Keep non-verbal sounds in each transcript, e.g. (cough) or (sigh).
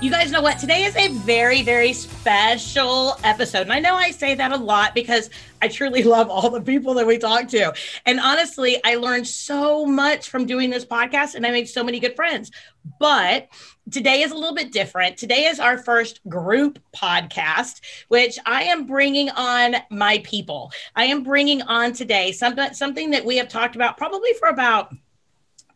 you guys know what? Today is a very, very special episode. And I know I say that a lot because I truly (laughs) love all the people that we talk to. And honestly, I learned so much from doing this podcast and I made so many good friends. But today is a little bit different. Today is our first group podcast, which I am bringing on my people. I am bringing on today something, something that we have talked about probably for about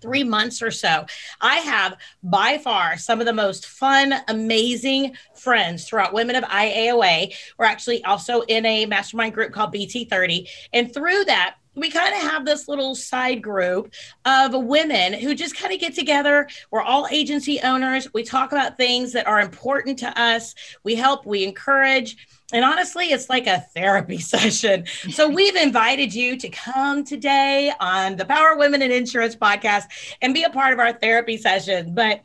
three months or so, I have by far some of the most fun, amazing friends throughout Women of IAOA. We're actually also in a mastermind group called BT30. And through that, we kind of have this little side group of women who just kind of get together. We're all agency owners. We talk about things that are important to us. We help, we encourage and honestly, it's like a therapy (laughs) session. So we've invited you to come today on the Power Women in Insurance podcast and be a part of our therapy session. But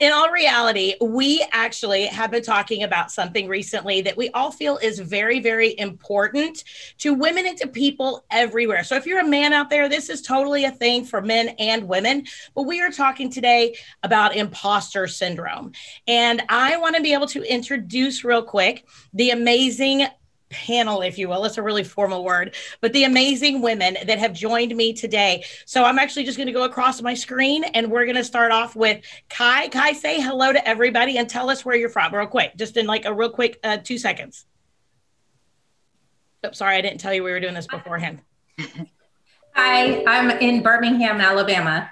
in all reality, we actually have been talking about something recently that we all feel is very, very important to women and to people everywhere. So if you're a man out there, this is totally a thing for men and women. But we are talking today about imposter syndrome. And I want to be able to introduce real quick the amazing panel, if you will. It's a really formal word, but the amazing women that have joined me today. So I'm actually just going to go across my screen and we're going to start off with Kai. Kai, say hello to everybody and tell us where you're from, real quick, just in like a real quick uh, two seconds. Oh, sorry, I didn't tell you we were doing this beforehand. Hi, I'm in Birmingham, Alabama.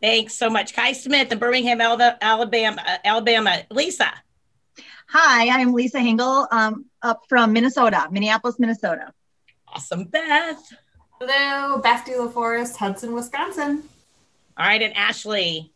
Thanks so much. Kai Smith in Birmingham, Alabama. Alabama. Lisa. Hi, I'm Lisa Hingle, um, up from Minnesota, Minneapolis, Minnesota. Awesome, Beth. Hello, Beth DeLaForest, Hudson, Wisconsin. All right, and Ashley.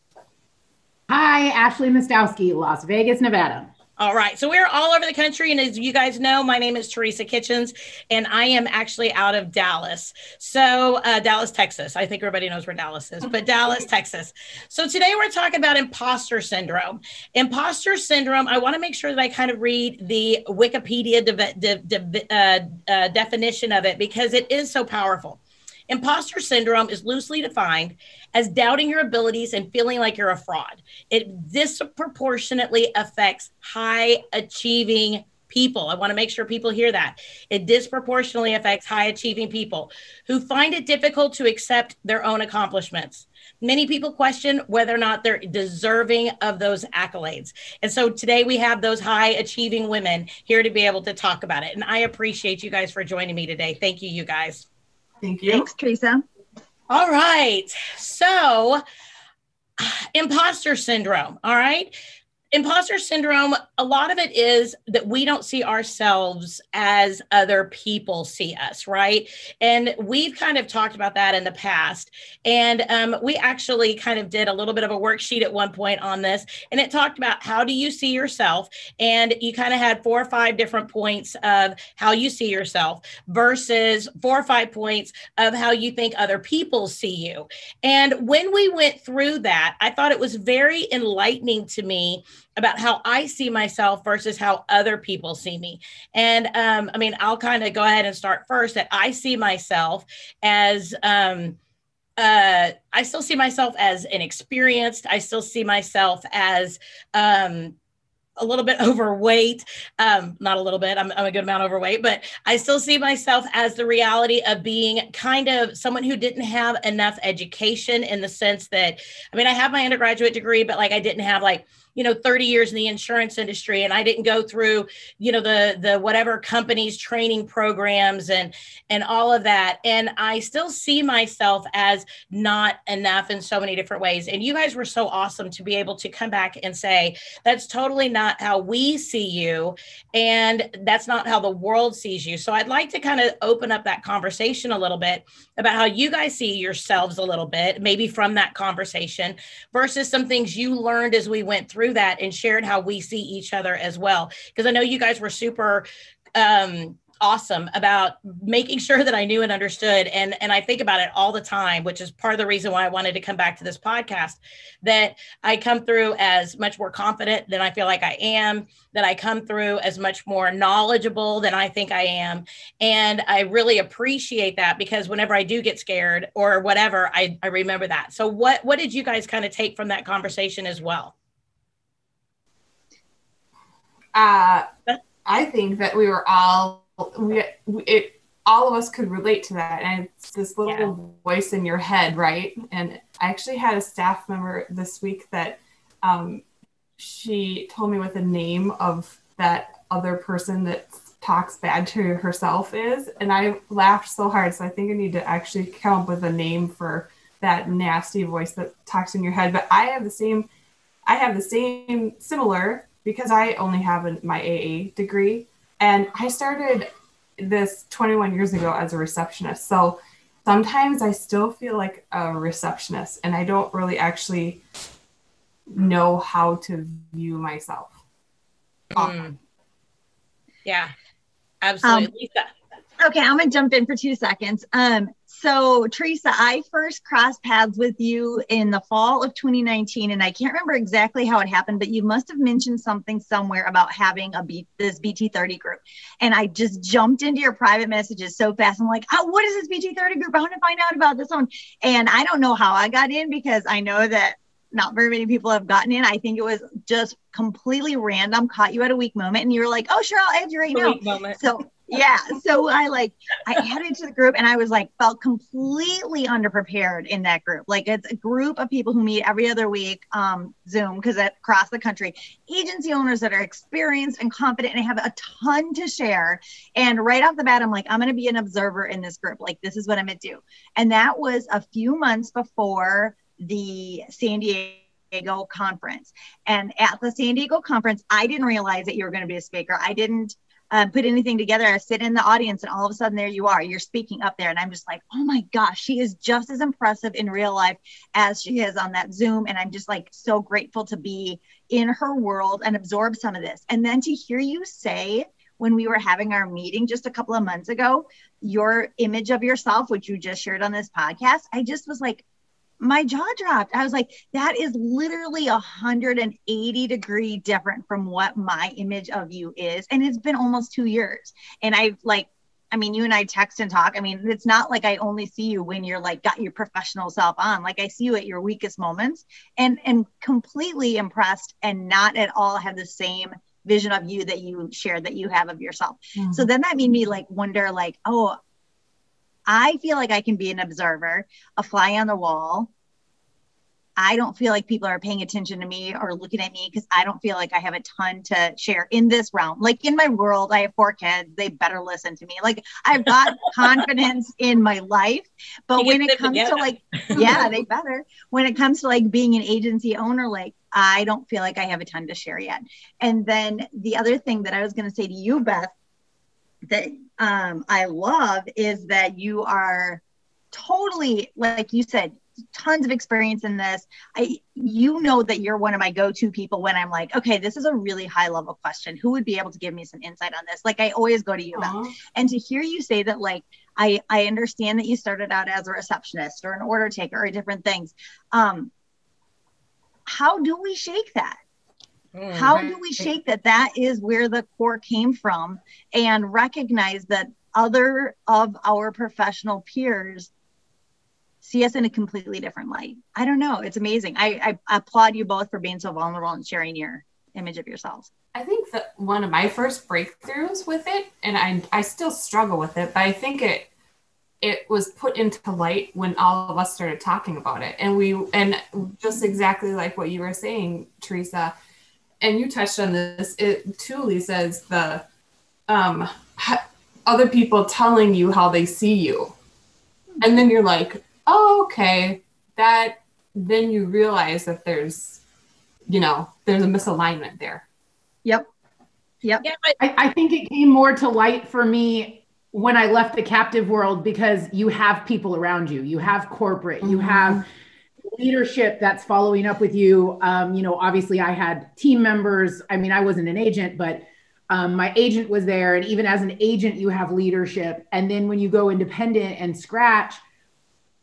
Hi, Ashley Mostowski, Las Vegas, Nevada. All right. So we're all over the country. And as you guys know, my name is Teresa Kitchens, and I am actually out of Dallas. So, uh, Dallas, Texas. I think everybody knows where Dallas is, but Dallas, Texas. So, today we're talking about imposter syndrome. Imposter syndrome, I want to make sure that I kind of read the Wikipedia de- de- de- uh, uh, definition of it because it is so powerful. Imposter syndrome is loosely defined as doubting your abilities and feeling like you're a fraud. It disproportionately affects high achieving people. I want to make sure people hear that. It disproportionately affects high achieving people who find it difficult to accept their own accomplishments. Many people question whether or not they're deserving of those accolades. And so today we have those high achieving women here to be able to talk about it. And I appreciate you guys for joining me today. Thank you, you guys. Thank you. Thanks, Teresa. All right. So, imposter syndrome. All right imposter syndrome a lot of it is that we don't see ourselves as other people see us right? And we've kind of talked about that in the past. And um, we actually kind of did a little bit of a worksheet at one point on this and it talked about how do you see yourself? And you kind of had four or five different points of how you see yourself versus four or five points of how you think other people see you. And when we went through that i thought it was very enlightening to me about how I see myself versus how other people see me. And um, I mean, I'll kind of go ahead and start first that I see myself as um, uh, I still see myself as inexperienced. I still see myself as um, a little bit (laughs) overweight. Um, not a little bit, I'm, I'm, a good amount overweight, but I still see myself as the reality of being kind of someone who didn't have enough education in the sense that, I mean, I have my undergraduate degree, but like I didn't have like, you know 30 years in the insurance industry and i didn't go through you know the the whatever companies training programs and and all of that. And i still see myself as not enough in so many different ways. And you guys were so awesome to be able to come back and say that's totally not how we see you and that's not how the world sees you. So i'd like to kind of open up that conversation a little bit about how you guys see yourselves a little bit maybe from that conversation versus some things you learned as we went through through that and shared how we see each other as well. Because I know you guys were super um, awesome about making sure that I knew and understood. And, and I think about it all the time, which is part of the reason why I wanted to come back to this podcast, that I come through as much more confident than I feel like I am, that I come through as much more knowledgeable than I think I am. And I really appreciate that because whenever I do get scared or whatever, I, I remember that. So what, what did you guys kind of take from that conversation as well? Uh, I think that we were all we, it all of us could relate to that. And it's this little yeah. voice in your head right? And i actually had a staff member this week that um, she told me what the name of that other person that talks bad to herself is. And i laughed so hard. So i think i need to actually come up with a name for that nasty voice that talks in your head. But i have the same i have the same similar because i only have a, my aa degree and I started this 21 years ago as a receptionist. So sometimes I still feel like a receptionist and I don't really actually know how to view myself. Mm. Yeah, absolutely. Um, Lisa. Okay, I'm gonna jump in for two seconds. Um, so, Teresa, I first crossed paths with you in the fall of 2019, and I can't remember exactly how it happened, but you must have mentioned something somewhere about having a B, this BT30 group. And I just jumped into your private messages so fast. I'm like, oh, what is this BT30 group? I want to find out about this one. And I don't know how I got in because I know that not very many people have gotten in. I think it was just completely random, caught you at a weak moment, and you were like, "Oh, sure, I'll add you right now." So yeah so i like i added to the group and i was like felt completely underprepared in that group. Like it's a group of people who meet every other week um zoom because across the country. Agency owners that are experienced and confident and have a ton to share. And right off the bat i'm like i'm to be an observer in this group. Like this is what i'm to do. And that was a few months before the san diego conference. And at the san diego conference i didn't realize that you were going to be a speaker. I didn't um, put anything together. I sit in the audience, and all of a sudden, there you are. You're speaking up there, and I'm just like, oh my gosh, she is just as impressive in real life as she is on that Zoom. And I'm just like so grateful to be in her world and absorb some of this. And then to hear you say, when we were having our meeting just a couple of months ago, your image of yourself, which you just shared on this podcast, I just was like, my jaw dropped. I was like, that is literally a 180 degree different from what my image of you is. And it's been almost two years. And I've like, I mean, you and I text and talk. I mean, it's not like I only see you when you're like got your professional self on. Like I see you at your weakest moments and and completely impressed and not at all have the same vision of you that you shared that you have of yourself. Mm-hmm. So then that made me like wonder like, oh, I feel like I can be an observer, a fly on the wall. I don't feel like people are paying attention to me or looking at me because I don't feel like I have a ton to share in this realm. Like in my world, I have four kids. They better listen to me. Like I've got (laughs) confidence in my life. But when it comes to like, (laughs) yeah, they better. When it comes to like being an agency owner, like I don't feel like I have a ton to share yet. And then the other thing that I was going to say to you, Beth, that um, I love is that you are totally, like you said, tons of experience in this. I you know that you're one of my go-to people when I'm like, okay, this is a really high level question. Who would be able to give me some insight on this? Like I always go to you. About. And to hear you say that like I I understand that you started out as a receptionist or an order taker or different things. Um how do we shake that? Mm-hmm. How do we shake that? That is where the core came from and recognize that other of our professional peers see us in a completely different light. I don't know. It's amazing. I, I applaud you both for being so vulnerable and sharing your image of yourselves. I think that one of my first breakthroughs with it, and I, I still struggle with it, but I think it it was put into light when all of us started talking about it. And we and just exactly like what you were saying, Teresa, and you touched on this it too lisa is the um other people telling you how they see you. And then you're like oh okay. That then you realize that there's you know there's a misalignment there. Yep. Yep. Yeah, I, I think it came more to light for me when i left the captive world because you have people around you. You have corporate. Mm-hmm. you have leadership that's following up with you. Um, you know, obviously I had team members. I mean, I wasn't an agent, but Um, my agent was there, and even as an agent, you have leadership. And then when you go independent and scratch,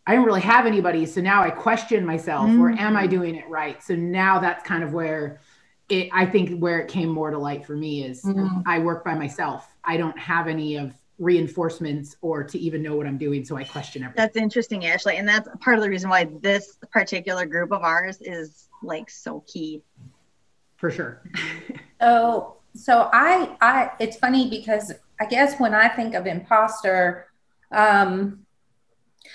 I didn't really have anybody. So now I question myself, mm-hmm. or am I doing it right? So now that's kind of where it, I think where it came more to light for me is mm-hmm. I work by myself. I don't have any of reinforcements or to even know what I'm doing. So I question everything. That's interesting, Ashley. And that's part of the reason why this particular group of ours is like so key. For sure. so (laughs) so I I it's funny because I guess when I think of imposter, um,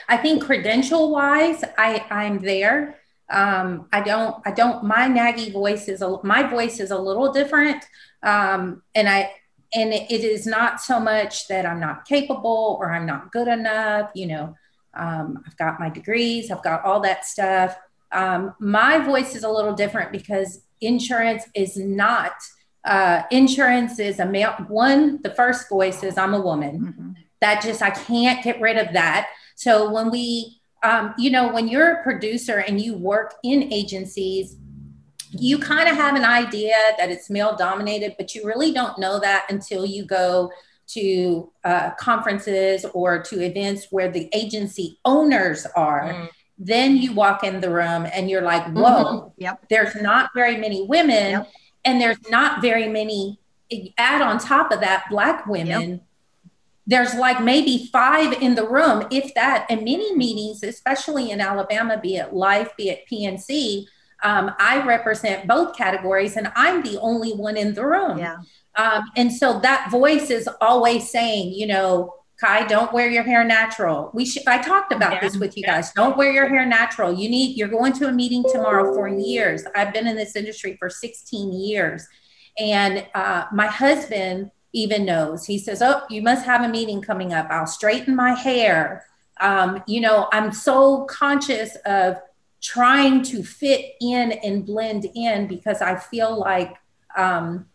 I think credential wise, I I'm there. Um, I don't I don't my naggy voice is a my voice is a little different. Um, and I and it, it is not so much that I'm not capable or I'm not good enough. You know, um, I've got my degrees, I've got all that stuff. Um, my voice is a little different because insurance is not uh, insurance is a male one the first voice is i'm a woman mm-hmm. that just i can't get rid of that so when we um, you know when you're a producer and you work in agencies you kind of have an idea that it's male dominated but you really don't know that until you go to uh, conferences or to events where the agency owners are mm. then you walk in the room and you're like whoa mm-hmm. yep. there's not very many women yep and there's not very many add on top of that black women yep. there's like maybe five in the room if that and many meetings especially in alabama be it life be it P&C um, i represent both categories and i'm the only one in the room yeah. um, and so that voice is always saying you know Kai, don't wear your hair natural. We should, I talked about yeah. this with you guys. Don't wear your hair natural. You need, you're going to a meeting tomorrow for years. I've been in this industry for 16 years. And uh, my husband even knows, he says, Oh, you must have a meeting coming up. I'll straighten my hair. Um, you know, I'm so conscious of trying to fit in and blend in because I feel like, um,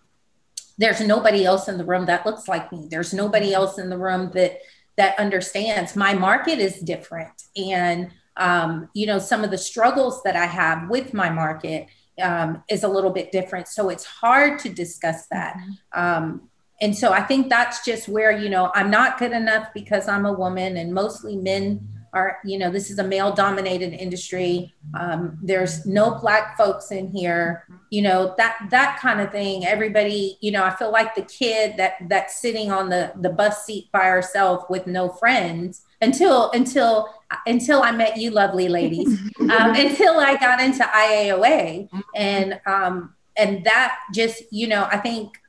there's nobody else in the room that looks like me. There's nobody else in the room that that understands. My market is different. And um, you know some of the struggles that i have with my market um, is a little bit different. So it's hard to discuss that. Mm-hmm. um, and so i think that's just where you know i'm not good enough because i'm a woman and mostly men are you know this is a male dominated industry. Um, there's no black folks in here. You know that that kind of thing. Everybody you know i feel like the kid that that's sitting on the the bus seat by herself with no friends until until until i met you lovely ladies. (laughs) Um, until i got into iaoa and um and that just you know i think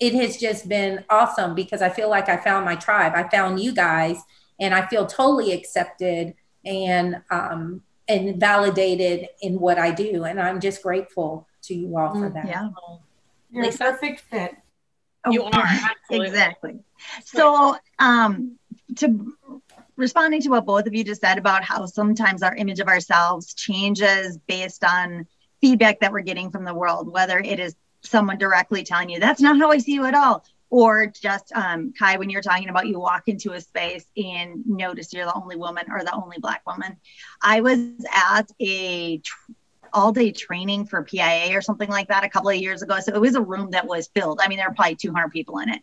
it has just been awesome because i feel like i found my tribe. I found you guys and I feel totally accepted and um, and validated in what I do. And I'm just grateful to you all for mm, that. Yeah. You're Lisa? a perfect fit. You are (laughs) exactly. So um to responding to what both of you just said about how sometimes our image of ourselves changes based on feedback that we're getting from the world, whether it is someone directly telling you that's not how I see you at all, or just um, Kai, when you're talking about you walk into a space and notice you're the only woman or the only black woman. I was at a tr- all day training for PIA or something like that a couple of years ago. So it was a room that was filled. I mean, there were probably 200 people in it.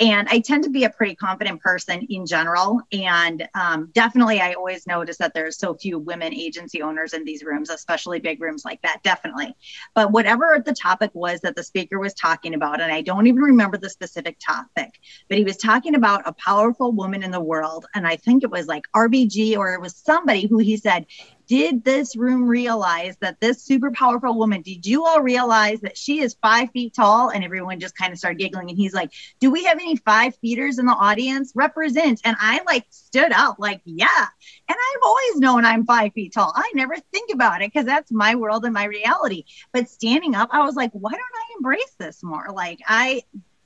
And I tend to be a pretty confident person in general. And um, definitely, I always notice that there's so few women agency owners in these rooms, especially big rooms like that. Definitely. But whatever the topic was that the speaker was talking about, and I don't even remember the specific topic, but he was talking about a powerful woman in the world. And I think it was like RBG or it was somebody who he said, did this room realize that this super powerful woman, did you all realize that she is five feet tall? And everyone just kind of started giggling. And he's like, Do we have any five feeters in the audience? Represent. And I like stood up, like, Yeah. And I've always known I'm five feet tall. I never think about it because that's my world and my reality. But standing up, I was like, Why don't I embrace this more? Like, I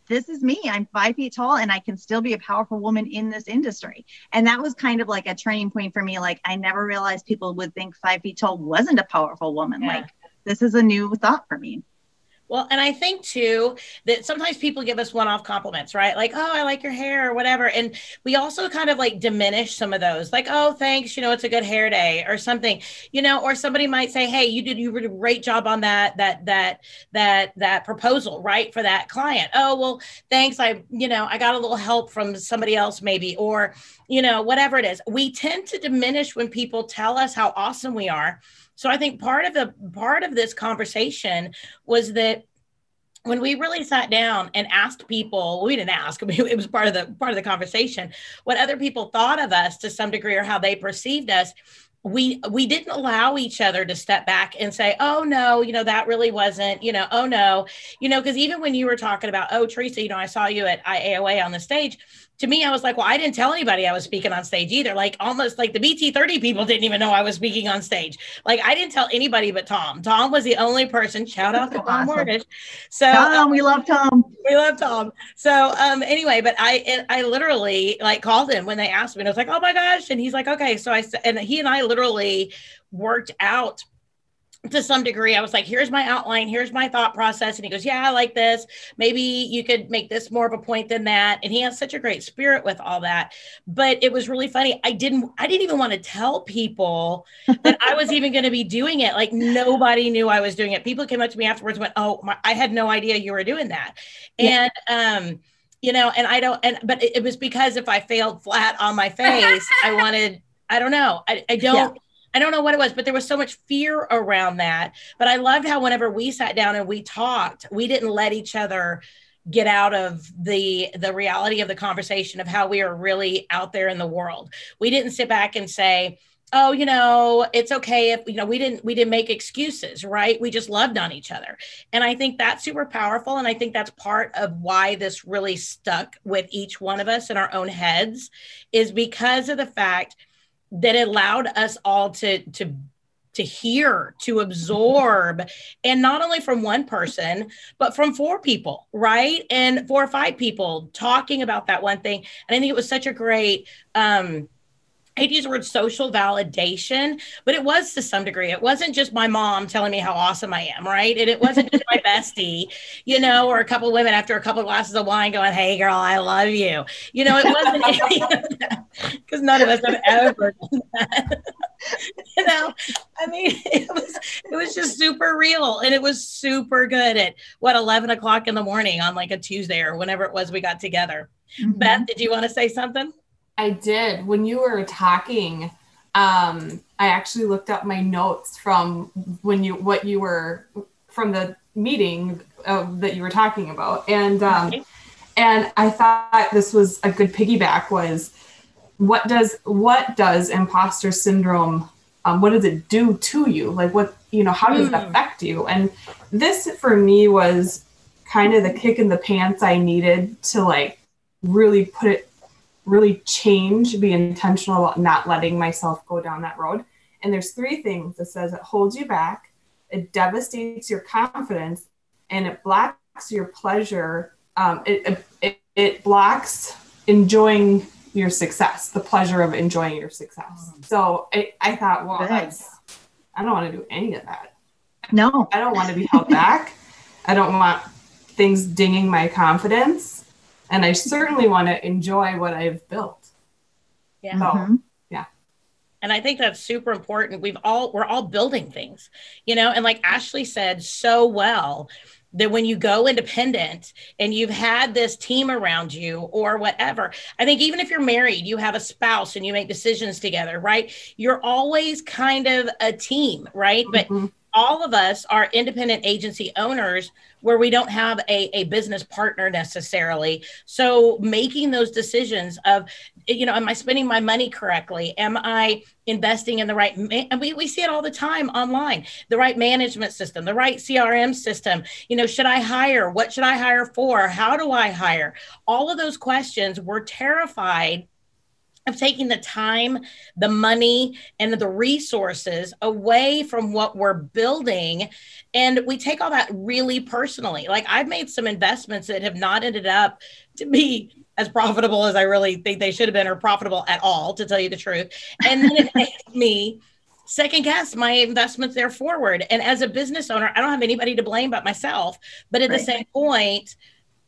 this is me. I'm five feet tall and I can still be a powerful woman in this industry. And that was kind of like a turning point for me. Like, I never realized people would think five feet tall wasn't a powerful woman. Yeah. Like, this is a new thought for me. Well, and I think too that sometimes people give us one off compliments, right? Like, oh, I like your hair or whatever. And we also kind of like diminish some of those, like, oh, thanks, you know, it's a good hair day or something, you know, or somebody might say, hey, you did, you did a great job on that, that, that, that, that proposal, right? For that client. Oh, well, thanks. I, you know, I got a little help from somebody else maybe, or, you know, whatever it is. We tend to diminish when people tell us how awesome we are so I think part of the part of this conversation was that when we really sat down and asked people we didn't ask (laughs) I mean, it was part of the part of the conversation what other people thought of us to some degree or how they perceived us we we didn't allow each other to step back and say oh no you know that really wasn't you know oh no. You know because even when you were talking about oh teresa you know i saw you at iaoa on the stage to me, I was like, well, I didn't tell anybody I was speaking on stage either. Like almost like the BT30 people didn't even know I was speaking on stage. Like I didn't tell anybody but Tom. Tom was the only person. Shout out to Tom Mortgage. So Tom, um, we love Tom. We love Tom. So um anyway, but I it, I literally like called him when they asked me. And I was like, oh my gosh. And he's like, okay. So I and he and I literally worked out to some degree, I was like, here's my outline, here's my thought process. And he goes, Yeah, I like this. Maybe you could make this more of a point than that. And he has such a great spirit with all that. But it was really funny. I didn't, I didn't even want to tell people that I was even going to be doing it. Like nobody knew I was doing it. People came up to me afterwards, went, Oh, my, I had no idea you were doing that. Yeah. And um, you know, and I don't and but it, it was because if I failed flat on my face, I wanted I don't know. I, I don't yeah I don't know what it was, but there was so much fear around that. But I loved how whenever we sat down and we talked, we didn't let each other get out of the the reality of the conversation of how we are really out there in the world. We didn't sit back and say, "Oh, you know, it's okay if you know we didn't we didn't make excuses, right? We just loved on each other." And I think that's super powerful and I think that's part of why this really stuck with each one of us in our own heads is because of the fact that allowed us all to to to hear, to absorb, and not only from one person, but from four people, right? And four or five people talking about that one thing. And I think it was such a great um I hate to use the word social validation, but it was to some degree. It wasn't just my mom telling me how awesome I am, right? And it wasn't just my bestie, you know, or a couple women after a couple of glasses of wine going, "Hey, girl, I love you." You know, it wasn't any because none of us have ever done that. (laughs) you know, I mean, it was it was just super real, and it was super good at what eleven o'clock in the morning on like a Tuesday or whenever it was we got together. Mm-hmm. Beth, did you want to say something? I did. When you were talking, um, I actually looked up my notes from when you what you were from the meeting uh, that you were talking about, and um, okay. and I thought this was a good piggyback. Was what does what does imposter syndrome? Um, what does it do to you? Like what you know? How does mm. it hmm. affect you? And this for me was kind of the kick in the pants I needed to like really put it really change, be intentional about not letting myself go down that road. And there's three things that says it holds you back, it devastates your confidence, and it blocks your pleasure. Um, it, it, it blocks enjoying your success, the pleasure of enjoying your success. So it, I thought, well, that's, I don't want to do any of that. No, I don't want to be held back. I don't want things dinging my confidence and I certainly want to enjoy what I've built. Yeah. So, mm-hmm. yeah. And I think that's super important. We've all we're all building things, you know, and like Ashley said so well, that when you go independent and you've had this team around you or whatever, I think even if you're married, you have a spouse and you make decisions together, right? You're always kind of a team, right? Mm-hmm. But all of us are independent agency owners where we don't have a, a business partner necessarily. So making those decisions of, you know, am I spending my money correctly? Am I investing in the right, and we, we see it all the time online, the right management system, the right CRM system, you know, should I hire? What should I hire for? How do I hire? All of those questions, we're terrified of taking the time, the money, and the resources away from what we're building. And we take all that really personally. Like I've made some investments that have not ended up to be as profitable as I really think they should have been or profitable at all, to tell you the truth. And then it makes (laughs) me second guess my investments there forward. And as a business owner, I don't have anybody to blame but myself. But at right. the same point,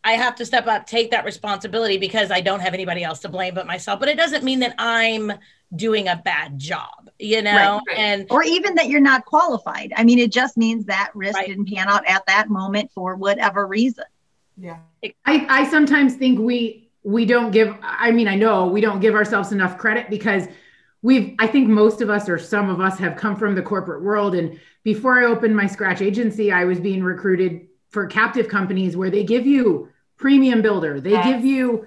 I have to step up, take that responsibility because I don't have anybody else to blame but myself. But it doesn't mean that I'm doing a bad job, you know, right, and or even that you're not qualified. I mean, it just means that risk right. didn't pan out at that moment for whatever reason. Yeah. I, I sometimes think we we don't give I mean, I know we don't give ourselves enough credit because we've I think most of us or some of us have come from the corporate world. And before I opened my scratch agency, I was being recruited for captive companies where they give you premium builder, they yes. give you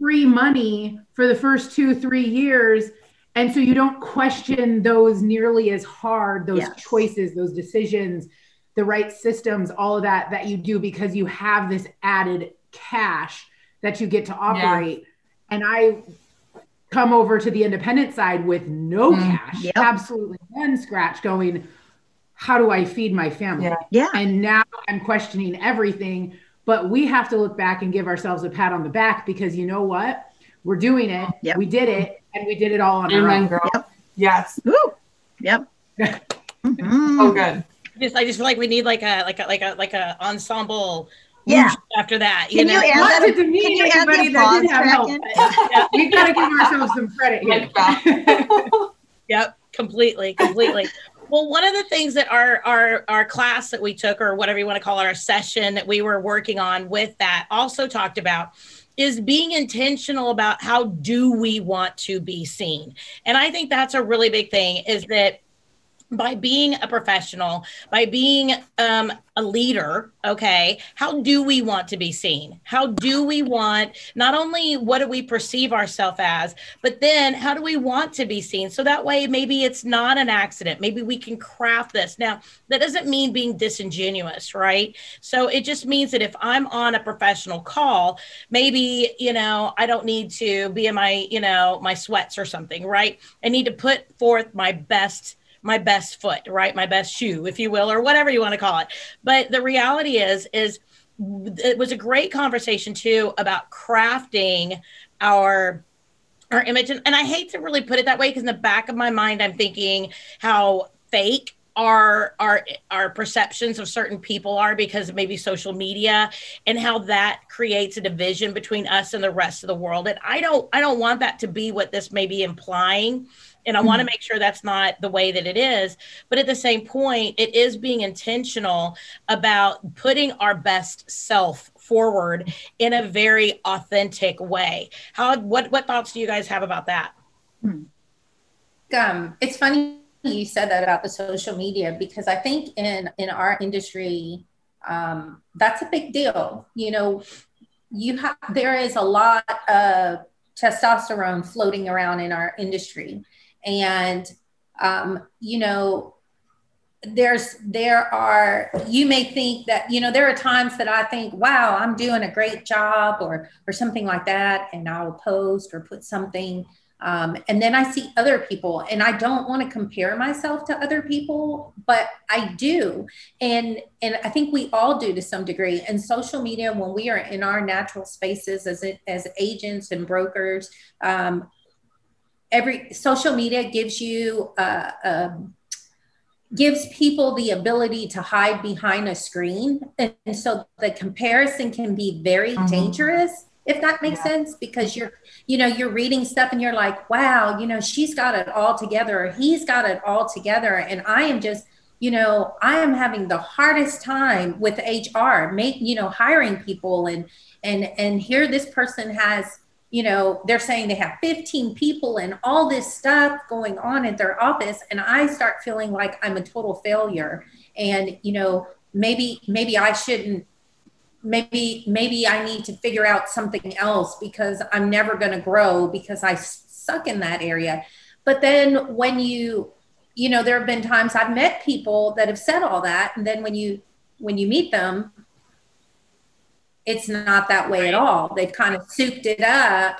free money for the first two, three years and so you don't question those nearly as hard those yes. choices those decisions the right systems all of that that you do because you have this added cash that you get to operate yeah. and i come over to the independent side with no mm, cash yep. absolutely none scratch going how do i feed my family yeah. yeah and now i'm questioning everything but we have to look back and give ourselves a pat on the back because you know what we're doing it. Yep. We did it, and we did it all on our own. Girl. Yep. Yes. Woo. Yep. (laughs) mm-hmm. Oh, good. Just, I just feel like we need like a like a like a like a ensemble. Yeah. After that, you can know, you add that, can you anybody that did have help. we got to give ourselves some credit here. (laughs) (laughs) yep, completely, completely. Well, one of the things that our our our class that we took, or whatever you want to call it, our session that we were working on with that, also talked about is being intentional about how do we want to be seen. And i think that's a really big thing is that by being a professional, by being um, a leader, okay, how do we want to be seen? How do we want not only what do we perceive ourselves as, but then how do we want to be seen? So that way, maybe it's not an accident. Maybe we can craft this. Now, that doesn't mean being disingenuous, right? So it just means that if I'm on a professional call, maybe, you know, I don't need to be in my, you know, my sweats or something, right? I need to put forth my best my best foot, right? My best shoe, if you will, or whatever you want to call it. But the reality is, is it was a great conversation too about crafting our our image and, and i hate to really put it that way because in the back of my mind i'm thinking how fake our our our perceptions of certain people are because of maybe social media and how that creates a division between us and the rest of the world and i don't i don't want that to be what this may be implying and I want to mm-hmm. make sure that's not the way that it is. But at the same point, it is being intentional about putting our best self forward in a very authentic way. How what what thoughts do you guys have about that? Hmm. Um, it's funny you said that about the social media because I think in in our industry, um, that's a big deal. You know, you have there is a lot of testosterone floating around in our industry and um, you know there's there are you may think that you know there are times that i think wow i'm doing a great job or or something like that and i'll post or put something. Um, and then i see other people and i don't want to compare myself to other people but i do. And and i think we all do to some degree. And social media when we are in our natural spaces as as agents and brokers um, every social media gives you uh, um, gives people the ability to hide behind a screen and, so the comparison can be very mm-hmm. dangerous if that makes yeah. sense because you're you know you're reading stuff and you're like wow you know she's got it all together or he's got it all together and i am just you know i am having the hardest time with hr make you know hiring people and and and here this person has you know, they're saying they have 15 people and all this stuff going on at their office. And I start feeling like I'm a total failure. And, you know, maybe, maybe I shouldn't, maybe, maybe I need to figure out something else because I'm never going to grow because I suck in that area. But then when you, you know, there have been times I've met people that have said all that. And then when you, when you meet them, it's not that way at all. They've kind of souped it up,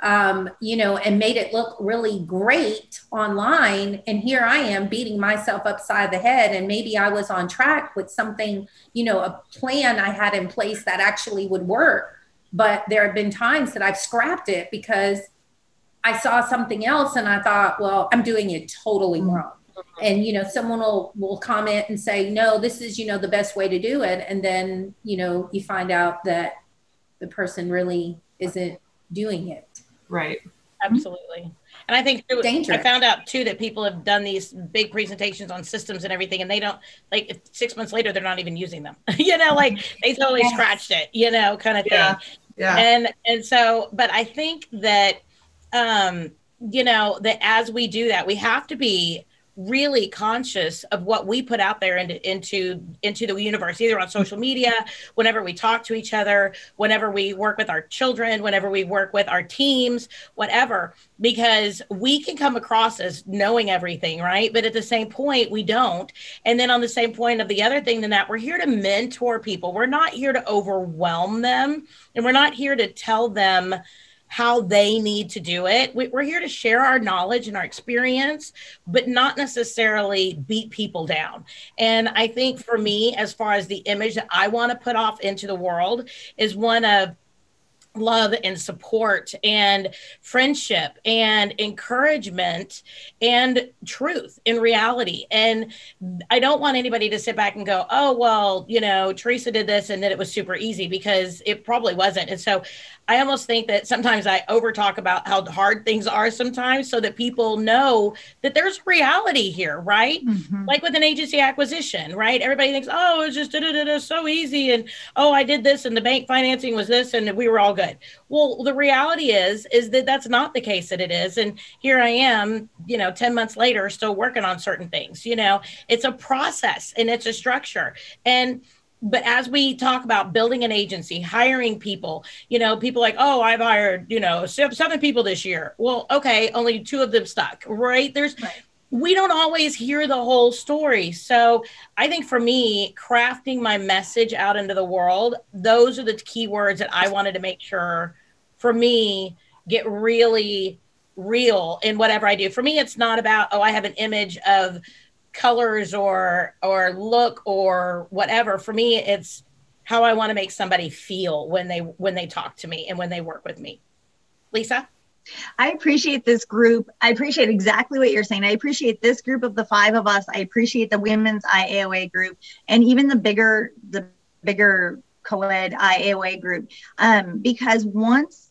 um, you know, and made it look really great online. And here I am beating myself upside the head. And maybe I was on track with something, you know, a plan I had in place that actually would work. But there have been times that I've scrapped it because I saw something else and I thought, well, I'm doing it totally mm. wrong. And you know someone will will comment and say no this is you know the best way to do it and then you know you find out that the person really isn't doing it right absolutely and I think Dangerous. I found out too that people have done these big presentations on systems and everything, and they don't like six months later they're not even using them. (laughs) you know, like they totally yes. scratched it. You know, kind of thing. Yeah. yeah. And and so, but I think that um, you know that as we do that, we have to be really conscious of what we put out there into into into the universe either on social media whenever we talk to each other whenever we work with our children whenever we work with our teams whatever because we can come across as knowing everything right? But at the same point we don't. And then on the same point of the other thing than that we're here to mentor people. We're not here to overwhelm them and we're not here to tell them how they need to do it. We're here to share our knowledge and our experience, but not necessarily beat people down. And I think for me, as far as the image that I want to put off into the world, is one of love and support and friendship and encouragement and truth in reality. And I don't want anybody to sit back and go, oh, well, you know, Teresa did this and then it was super easy because it probably wasn't. And so I almost think that sometimes I over talk about how hard things are sometimes so that people know that there's reality here, right? Mm-hmm. Like with an agency acquisition, right? Everybody thinks, oh, it's just so easy. And oh, I did this and the bank financing was this and we were all good. Well, the reality is, is that that's not the case that it is. And here I am, you know, 10 months later, still working on certain things. You know, it's a process and it's a structure. And but as we talk about building an agency, hiring people, you know, people like, oh, I've hired, you know, seven people this year. Well, okay, only two of them stuck, right? There's, right. we don't always hear the whole story. So I think for me, crafting my message out into the world, those are the key words that I wanted to make sure for me get really real in whatever I do. For me, it's not about, oh, I have an image of, colors or or look or whatever for me it's how i want to make somebody feel when they when they talk to me and when they work with me lisa I appreciate this group. I appreciate exactly what you're saying. I appreciate this group of the five of us. I appreciate the women's IAOA group and even the bigger the bigger co-ed IAOA group. Um, because once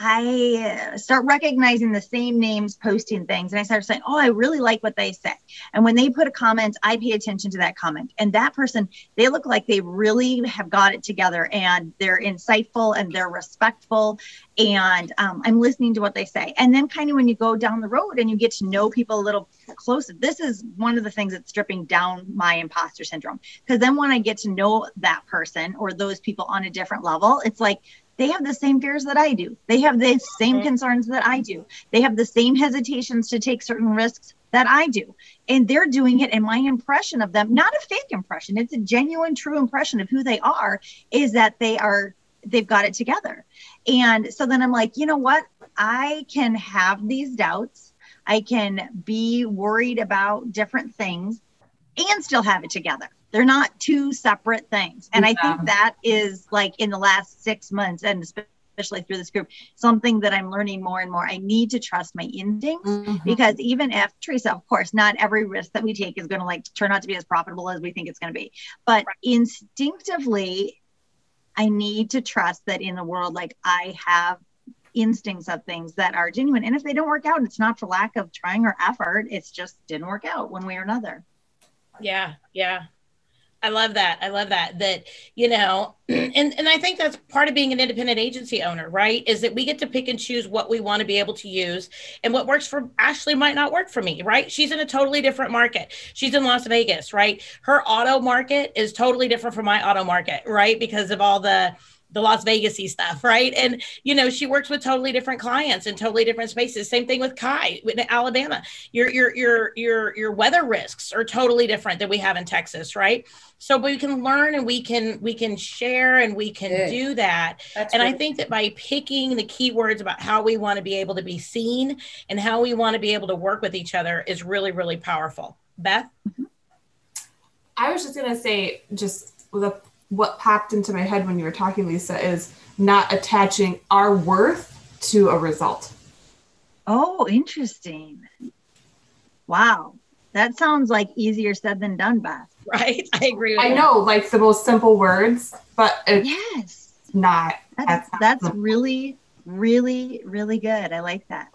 I start recognizing the same names posting things and I start saying, Oh, I really like what they say. And when they put a comment, I pay attention to that comment. And that person, they look like they really have got it together and they're insightful and they're respectful. And um, I'm listening to what they say. And then, kind of, when you go down the road and you get to know people a little closer, this is one of the things that's stripping down my imposter syndrome. Because then, when I get to know that person or those people on a different level, it's like, they have the same fears that I do. They have the same mm-hmm. concerns that I do. They have the same hesitations to take certain risks that I do. And they're doing it. And my impression of them, not a fake impression, it's a genuine, true impression of who they are, is that they are, they've got it together. And so then I'm like, you know what? I can have these doubts. I can be worried about different things and still have it together. They're not two separate things. And yeah. I think that is like in the last six months, and especially through this group, something that I'm learning more and more. I need to trust my instincts mm-hmm. because even if Teresa, of course, not every risk that we take is going to like turn out to be as profitable as we think it's going to be, but right. instinctively, I need to trust that in the world, like I have instincts of things that are genuine. And if they don't work out, it's not for lack of trying or effort. It's just didn't work out one way or another. Yeah, yeah. I love that. I love that. That, you know, (clears throat) and, and I think that's part of being an independent agency owner, right? Is that we get to pick and choose what we want to be able to use. And what works for Ashley might not work for me, right? She's in a totally different market. She's in Las Vegas, right? Her auto market is totally different from my auto market, right? Because of all the the Las Vegasy stuff, right? And you know, she works with totally different clients in totally different spaces. Same thing with Kai in Alabama. Your your your your your weather risks are totally different than we have in Texas, right? So we can learn and we can we can share and we can Good. do that. That's and I think that by picking the keywords about how we want to be able to be seen and how we want to be able to work with each other is really really powerful. Beth, mm-hmm. I was just gonna say just the what popped into my head when you were talking, Lisa, is not attaching our worth to a result. Oh, interesting. Wow. That sounds like easier said than done, Beth. Right? I agree I know, like the most simple words, but it's yes. not. That's that's, that's really, really, really good. I like that.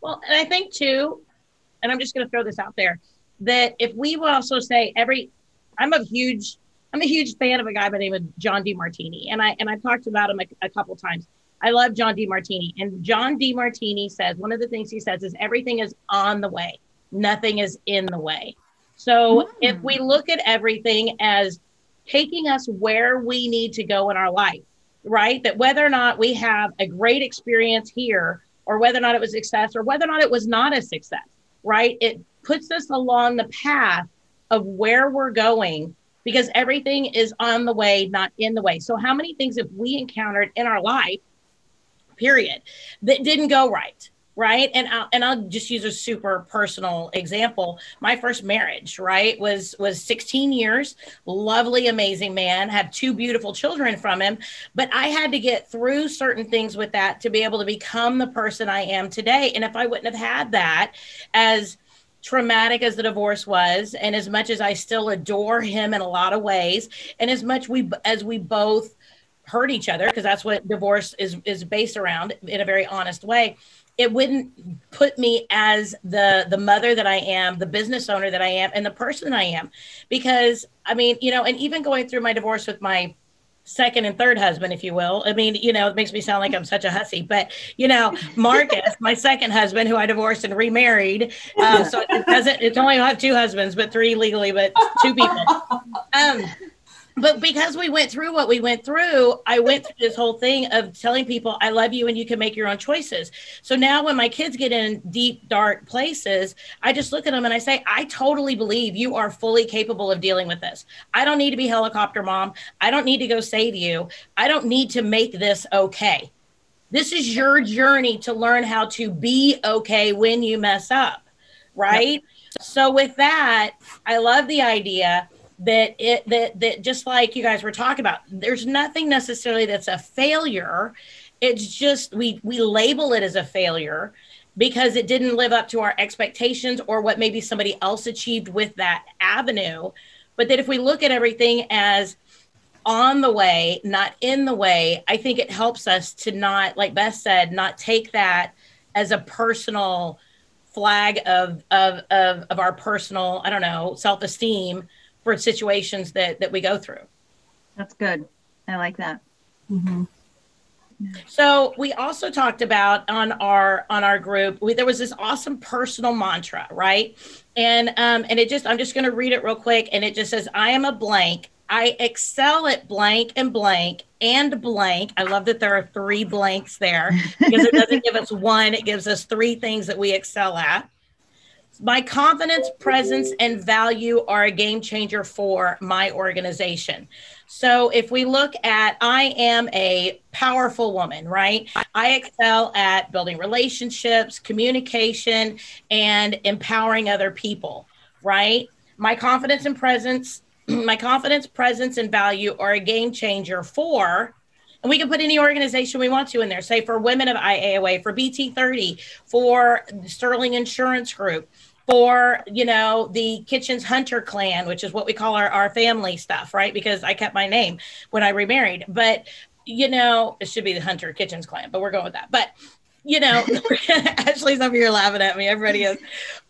Well, and I think too, and I'm just going to throw this out there that if we would also say every, I'm a huge, I'm a huge fan of a guy by the name of John Demartini, and I and I've talked about him a, a couple times. I love John Demartini, and John Demartini says one of the things he says is everything is on the way, nothing is in the way. So mm. if we look at everything as taking us where we need to go in our life, right? That whether or not we have a great experience here, or whether or not it was success, or whether or not it was not a success, right? It puts us along the path of where we're going because everything is on the way, not in the way. So, how many things have we encountered in our life, period, that didn't go right? right and I'll, and I'll just use a super personal example my first marriage right was was 16 years lovely amazing man had two beautiful children from him but I had to get through certain things with that to be able to become the person I am today and if I wouldn't have had that as traumatic as the divorce was and as much as I still adore him in a lot of ways and as much we as we both hurt each other because that's what divorce is is based around in a very honest way it wouldn't put me as the the mother that I am, the business owner that I am, and the person I am. Because I mean, you know, and even going through my divorce with my second and third husband, if you will. I mean, you know, it makes me sound like I'm such a hussy, but you know, Marcus, my second husband, who I divorced and remarried. Um, so it doesn't. It's only have two husbands, but three legally, but two people. Um, but because we went through what we went through, I went through this whole thing of telling people, I love you and you can make your own choices. So now when my kids get in deep, dark places, I just look at them and I say, I totally believe you are fully capable of dealing with this. I don't need to be helicopter mom. I don't need to go save you. I don't need to make this okay. This is your journey to learn how to be okay when you mess up. Right. Yep. So with that, I love the idea that it that that just like you guys were talking about there's nothing necessarily that's a failure. It's just we we label it as a failure because it didn't live up to our expectations or what maybe somebody else achieved with that avenue. But that if we look at everything as on the way not in the way i think it helps us to not like beth said not take that as a personal flag of of of, of our personal i don't know self-esteem for situations that that we go through. That's good. I like that. Mm-hmm. So we also talked about on our on our group. We, there was this awesome personal mantra, right? And um, and it just I'm just going to read it real quick, and it just says, "I am a blank. I excel at blank and blank and blank. I love that there are three blanks there because it doesn't give us one; it gives us three things that we excel at. My confidence, presence, and value are a game changer for my organization. So if we look at, I am a powerful woman, right? I excel at building relationships, communication, and empowering other people, right? My confidence and presence, (clears throat) my confidence, presence, and value are a game changer for and we can put any organization we want to in there, say for women of IAOA, for BT30, for Sterling Insurance Group, for you know the kitchens hunter clan which is what we call our, our family stuff right? Because i kept my name when i remarried. But you know it should be the hunter kitchens clan but we're going with that. But you know (laughs) ashley's over here laughing at me. Everybody is.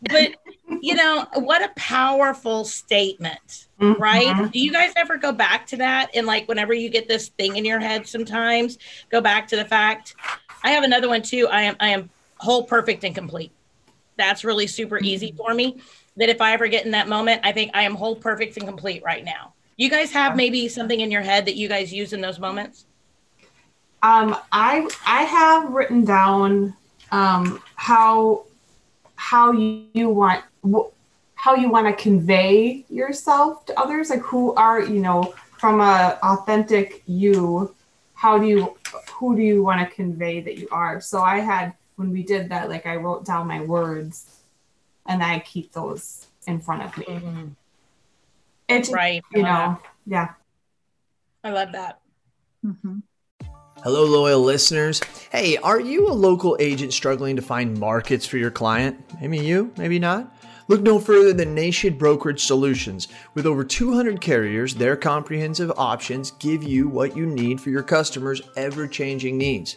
But you know what a powerful statement mm-hmm. right? Do you guys ever go back to that? And like whenever you get this thing in your head sometimes go back to the fact i have another one too. I am i am whole perfect and complete that's really super easy for me. That if I ever get in that moment, I think I am whole, perfect, and complete right now. You guys have maybe something in your head that you guys use in those moments? Um, I I have written down um, how how you want how you want to convey yourself to others. Like who are you know from a authentic you? How do you who do you want to convey that you are? So I had when we did that, like I wrote down my words and I keep those in front of me. Mm-hmm. It's right. You know, that. yeah. I love that. Mm-hmm. Hello, loyal listeners. Hey, are you a local agent struggling to find markets for your client? Maybe you, maybe not. Look no further than Nation Brokerage Solutions. With over 200 carriers, their comprehensive options give you what you need for your customers' ever changing needs.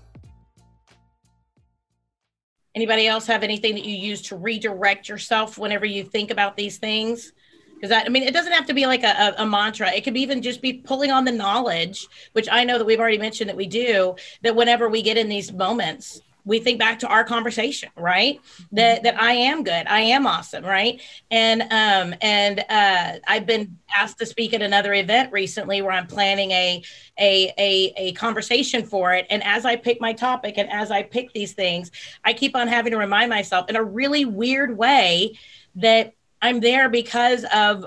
Anybody else have anything that you use to redirect yourself whenever you think about these things? Because I mean, it doesn't have to be like a, a, a, mantra. It could even just be pulling on the knowledge, which I know that we've already mentioned that we do. That whenever we get in these moments, we think back to our conversation right? That that i am good. I am awesome right? And um and uh i've been asked to speak at another event recently where i'm planning a a a, a conversation for it. And as i pick my topic and as i pick these things i keep on having to remind myself in a really weird way that i'm there because of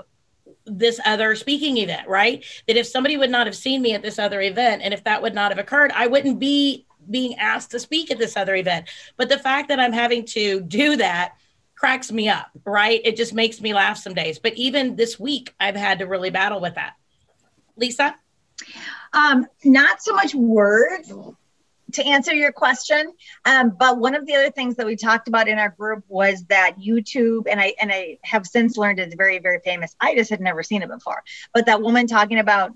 this other speaking event, right? That if somebody would not have seen me at this other event and if that would not have occurred, I wouldn't be being asked to speak at this other event. But the fact that I'm having to do that cracks me up, right? It just makes me laugh some days. But even this week, I've had to really battle with that. Lisa? Um, not so much words to answer your question. Um, but one of the other things that we talked about in our group was that YouTube, and I and I have since learned it's very, very famous. I just had never seen it before. But that woman talking about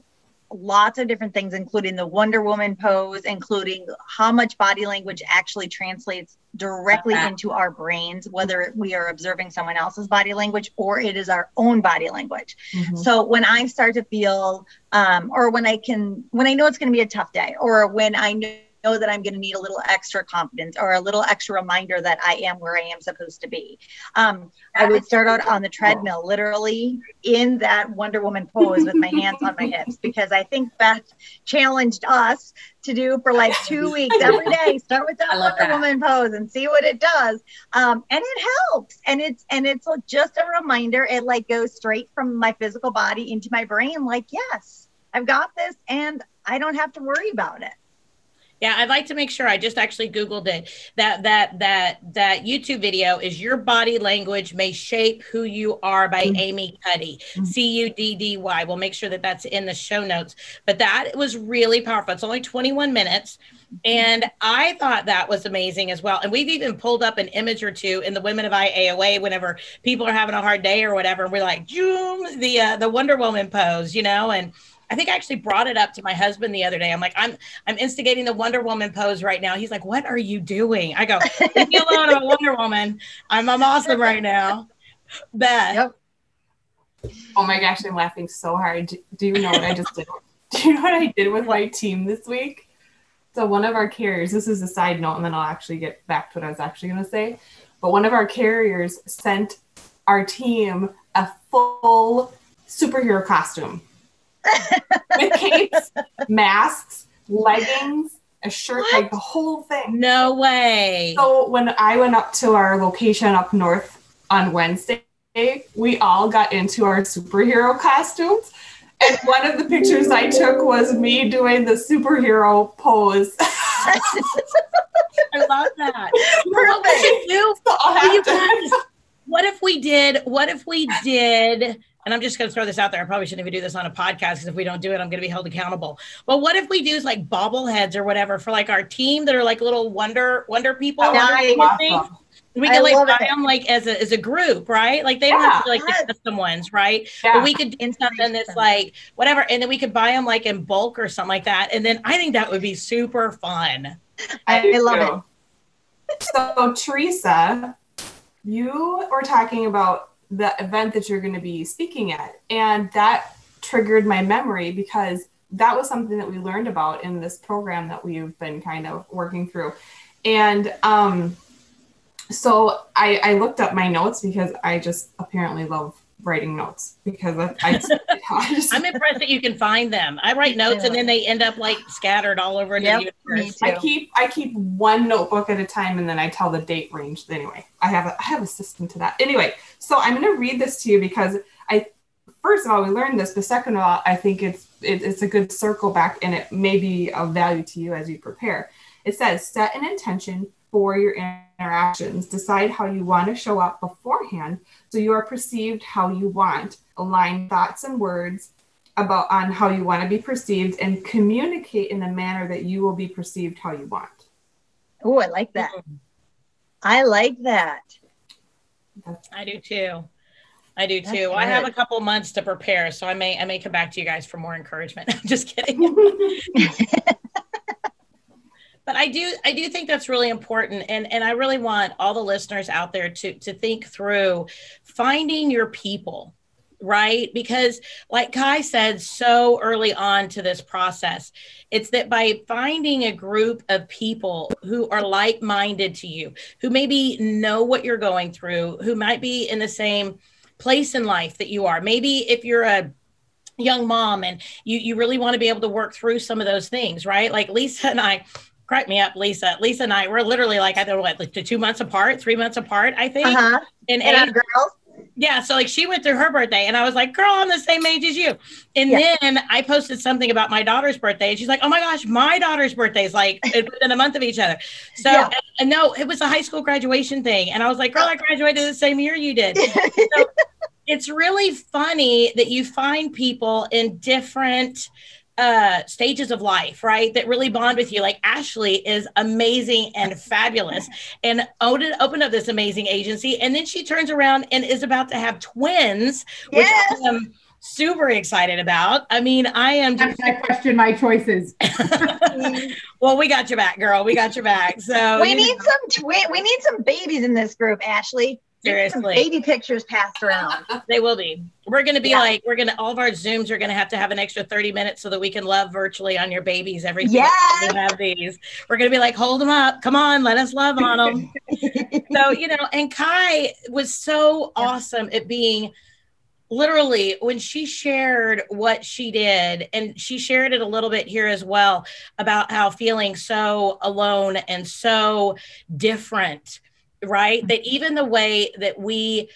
lots of different things, including the Wonder Woman pose, including how much body language actually translates directly uh-huh. into our brains, whether we are observing someone else's body language or it is our own body language. Mm-hmm. So when I start to feel, um, or when I can, when I know it's going to be a tough day, or when I know know that I'm going to need a little extra confidence or a little extra reminder that I am where I am supposed to be. Um, I would start out on the treadmill, literally in that Wonder Woman pose with my hands on my hips, because I think Beth challenged us to do for like two (laughs) weeks every day. Start with that Wonder that. Woman pose and see what it does. Um, and it helps. And it's and it's just a reminder. It like goes straight from my physical body into my brain. Like, yes, I've got this, and I don't have to worry about it. Yeah, I'd like to make sure I just actually Googled it. That that that that YouTube video is Your Body Language May Shape Who You Are by mm-hmm. Amy Cuddy. Mm-hmm. C U D D Y. We'll make sure that that's in the show notes. But that was really powerful. It's only 21 minutes. And I thought that was amazing as well. And we've even pulled up an image or two in the Women of IAOA whenever people are having a hard day or whatever. And We're like, Zoom, the uh, the Wonder Woman pose, you know, and I think I actually brought it up to my husband the other day. I'm like, I'm I'm instigating the Wonder Woman pose right now. He's like, What are you doing? I go, Leave me alone. I'm a Wonder Woman. I'm I'm awesome right now. Beth. Yep. Oh my gosh, I'm laughing so hard. Do you know what I just did? (laughs) Do you know what I did with my team this week? So one of our carriers, this is a side note, and then I'll actually get back to what I was actually gonna say. But one of our carriers sent our team a full superhero costume with capes, masks, leggings, a shirt, what? like the whole thing. No way. So when I went up to our location up north on Wednesday, we all got into our superhero costumes. And one of the pictures I took was me doing the superhero pose. (laughs) I love that. Perfect. what if we did? What if we did? And I'm just going to throw this out there. I probably shouldn't even do this on a podcast because if we don't do it, I'm going to be held accountable. But what if we do like bobbleheads or whatever for like our team that are like little wonder wonder people? Wonder awesome. We could like buy it. them like as a as a group, right? Like they don't yeah. have to like yes. the custom ones, right? Yeah. But we could do something that's like whatever, and then we could buy them like in bulk or something like that. And then I think that would be super fun. I, I love it. So Teresa, you were talking about the event that you're going to be speaking at. And that triggered my memory because that was something that we learned about in this program that we've been kind of working through. And um, so I, I looked up my notes because I just apparently love writing notes because I, I, (laughs) (laughs) I just, I'm impressed that you can find them. I write notes and then they end up like scattered all over yep, the universe. I keep I keep one notebook at a time and then I tell the date range. Anyway, I have a I have a system to that. Anyway, so I'm going to read this to you because I first of all we learned this, but second of all I think it's it, it's a good circle back and it may be of value to you as you prepare. It says set an intention for your interactions. Decide how you want to show up beforehand so you are perceived how you want. Align thoughts and words about on how you want to be perceived and communicate in the manner that you will be perceived how you want. Oh, I like that. I like that. I do too. I do too. I have a couple months to prepare, so I may I may come back to you guys for more encouragement. (laughs) I'm just kidding. (laughs) (laughs) but I do I do think that's really important and and I really want all the listeners out there to to think through finding your people right? Because like Kai said so early on to this process it's that by finding a group of people who are like-minded to you who maybe know what you're going through who might be in the same place in life that you are. Maybe if you're a young mom and you you really want to be able to work through some of those things right? Like Lisa and I crack me up, Lisa. Lisa and I, we're literally like, I don't know what, like two months apart, three months apart, I think. Uh-huh. And, and girls. Yeah. So like she went through her birthday and I was like, girl, I'm the same age as you. And yeah. then I posted something about my daughter's birthday and she's like, oh my gosh, my daughter's birthday is like (laughs) within a month of each other. So yeah. and, and no, it was a high school graduation thing. And I was like, girl, I graduated the same year you did. (laughs) so it's really funny that you find people in different uh, stages of life, right? That really bond with you. Like Ashley is amazing and fabulous and opened, opened up this amazing agency. And then she turns around and is about to have twins, which yes. I am super excited about. I mean, I am just I question my choices. (laughs) well, we got your back, girl. We got your back. So we need know. some twin we need some babies in this group, Ashley. Seriously. Baby pictures passed around. they will be. We're going to be yeah. like, we're going to, all of our Zooms are going to have to have an extra 30 minutes so that we can love virtually on your babies every yeah. we have these. We're going to be like, hold them up. Come on, let us love on them. (laughs) so, you know, and Kai was so yeah. awesome at being literally when she shared what she did and she shared it a little bit here as well about how feeling so alone and so different right? Mm-hmm. That even the way that we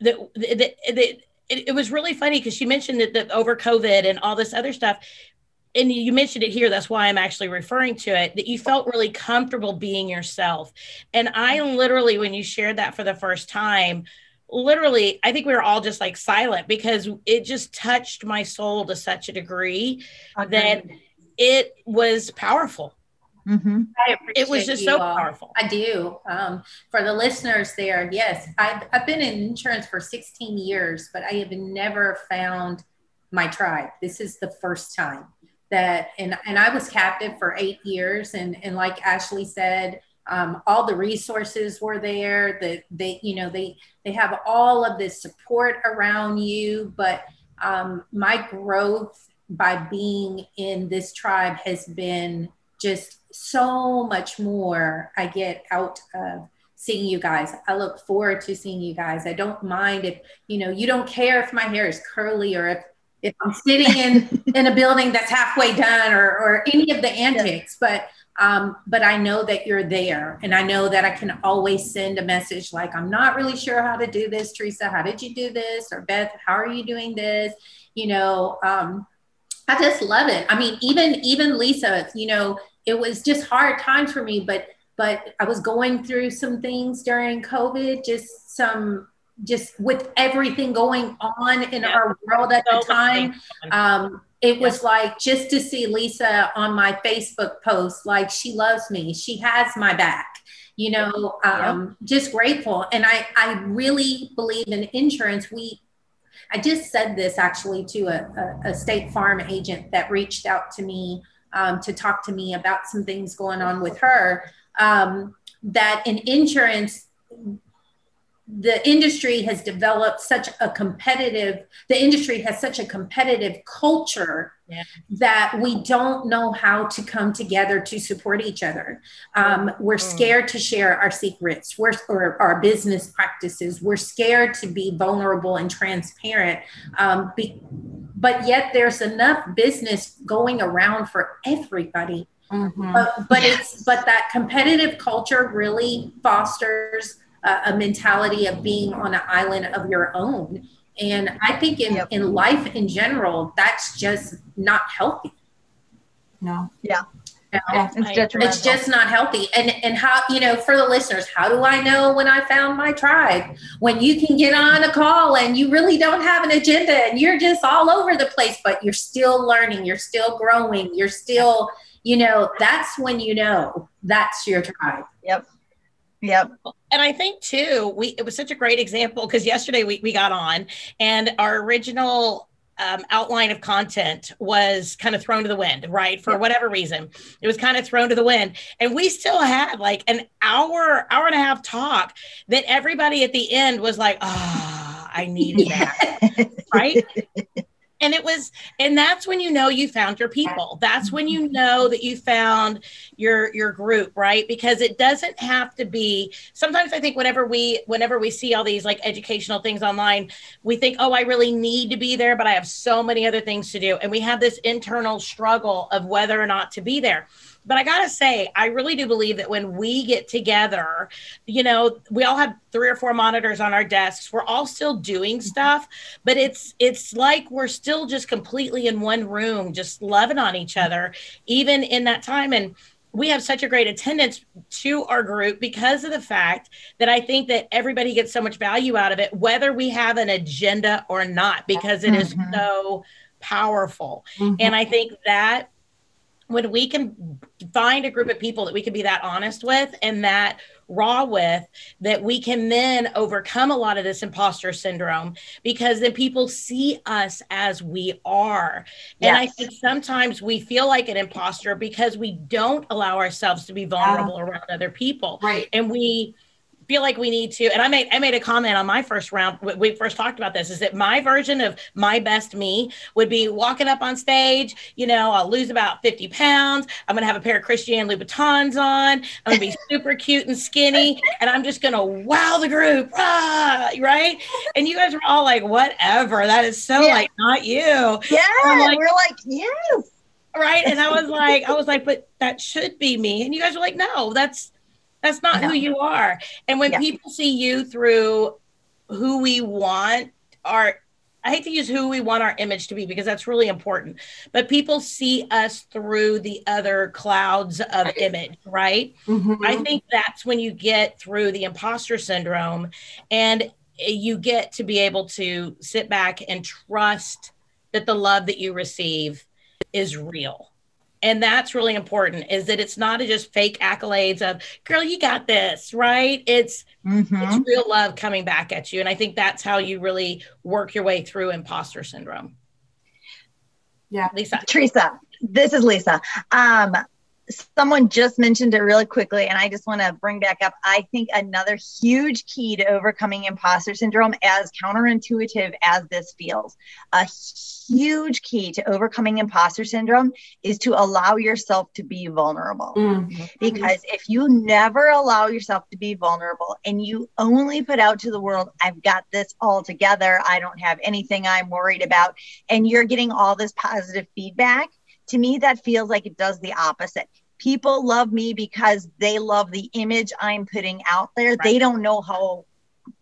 that that, that it, it was really funny because she mentioned that, that over COVID and all this other stuff, and you mentioned it here that's why i'm actually referring to it that you felt really comfortable being yourself. And i mm-hmm. literally when you shared that for the first time literally i think we were all just like silent because it just touched my soul to such a degree that it was powerful Mm-hmm. it was just so all. powerful. I do. Um, for the listeners there, yes, I've, I've been in insurance for 16 years, but I have never found my tribe. This is the first time that, and, and I was captive for eight years. And, and like Ashley said, um, all the resources were there that they, you know, they, they have all of this support around you, but um, my growth by being in this tribe has been just so much more I get out of seeing you guys. I look forward to seeing you guys. I don't mind if, you know, you don't care if my hair is curly or if if I'm sitting in (laughs) in a building that's halfway done or or any of the antics, but um, but I know that you're there and I know that I can always send a message like, I'm not really sure how to do this, Teresa. How did you do this? Or Beth, how are you doing this? You know, um, I just love it. I mean, even even Lisa, you know, it was just hard times for me, but but I was going through some things during COVID, just some just with everything going on in yeah. our world at so the time. Um, it was like just to see Lisa on my Facebook post, like she loves me, she has my back you know um, just grateful and i i really believe in insurance we i just said this actually to a, a, a state farm agent that reached out to me um, to talk to me about some things going on with her. Um, that in insurance, the industry has developed such a competitive the industry has such a competitive culture yeah. that we don't know how to come together to support each other um, we're mm. scared to share our secrets we're, or our business practices we're scared to be vulnerable and transparent um, be, but yet there's enough business going around for everybody mm-hmm. but, but yes. it's but that competitive culture really fosters a mentality of being on an island of your own. And I think in, yep. in life in general, that's just not healthy. No. Yeah. Yeah, it's, it's just not healthy. And and how you know for the listeners, how do I know when I found my tribe? When you can get on a call and you really don't have an agenda and you're just all over the place, but you're still learning, you're still growing, you're still, you know, that's when you know that's your tribe. Yep. Yep. And I think too, we it was such a great example because yesterday we, we got on and our original um, outline of content was kind of thrown to the wind, right? For whatever reason, it was kind of thrown to the wind, and we still had like an hour, hour and a half talk that everybody at the end was like, "Ah, oh, I needed (laughs) that," right? (laughs) and it was and that's when you know you found your people. That's when you know that you found your your group right? Because it doesn't have to be sometimes i think whenever we whenever we see all these like educational things online we think oh i really need to be there but i have so many other things to do. And we have this internal struggle of whether or not to be there but I gotta say, I really do believe that when we get together, you know, we all have three or four monitors on our desks. We're all still doing stuff, but it's it's like we're still just completely in one room, just loving on each other, even in that time. And we have such a great attendance to our group because of the fact that I think that everybody gets so much value out of it, whether we have an agenda or not, because it is mm-hmm. so powerful. Mm-hmm. And I think that when we can find a group of people that we can be that honest with and that raw with that we can then overcome a lot of this imposter syndrome because then people see us as we are. Yes. and i think sometimes we feel like an imposter because we don't allow ourselves to be vulnerable uh, around other people. Right. And we feel like we need to and i made i made a comment on my first round we first talked about this is that my version of my best me would be walking up on stage you know i'll lose about 50 pounds i'm gonna have a pair of christian louboutins on i'm gonna be (laughs) super cute and skinny and i'm just gonna wow the group ah, right? And you guys were all like whatever that is so yeah. like not you. Yeah like, we're like yes. Right and i was like i was like but that should be me. And you guys were like no that's that's not who you are. And when yeah. people see you through who we want our I hate to use who we want our image to be because that's really important. But people see us through the other clouds of image, right? Mm-hmm. I think that's when you get through the imposter syndrome and you get to be able to sit back and trust that the love that you receive is real and that's really important is that it's not just fake accolades of girl you got this right? It's mm-hmm. it's real love coming back at you and i think that's how you really work your way through imposter syndrome. Yeah. Lisa. Teresa this is lisa. Um someone just mentioned it really quickly and i just want to bring back up i think another huge key to overcoming imposter syndrome as counterintuitive as this feels a huge key to overcoming imposter syndrome is to allow yourself to be vulnerable mm-hmm. because if you never allow yourself to be vulnerable and you only put out to the world i've got this all together i don't have anything i'm worried about and you're getting all this positive feedback to me, that feels like it does the opposite. People love me because they love the image I'm putting out there. Right. They don't know how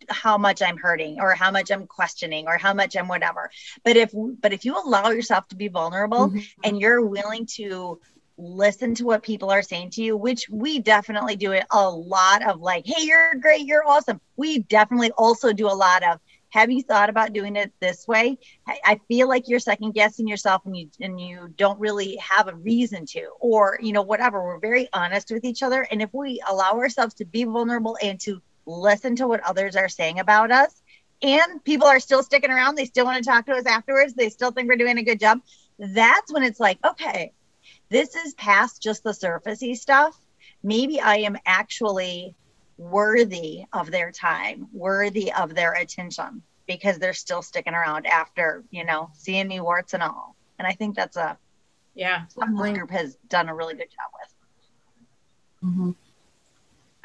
how much I'm hurting or how much I'm questioning or how much I'm whatever. But if but if you allow yourself to be vulnerable mm-hmm. and you're willing to listen to what people are saying to you, which we definitely do it a lot of like, hey, you're great, you're awesome. We definitely also do a lot of have you thought about doing it this way? I feel like you're second guessing yourself and you and you don't really have a reason to or you know whatever. We're very honest with each other. And if we allow ourselves to be vulnerable and to listen to what others are saying about us and people are still sticking around they still want to talk to us afterwards they still think we're doing a good job that's when it's like okay this is past just the surfacey stuff. Maybe i am actually worthy of their time, worthy of their attention because they're still sticking around after, you know, seeing me warts and all. And I think that's a yeah, something this group has done a really good job with. Mm-hmm.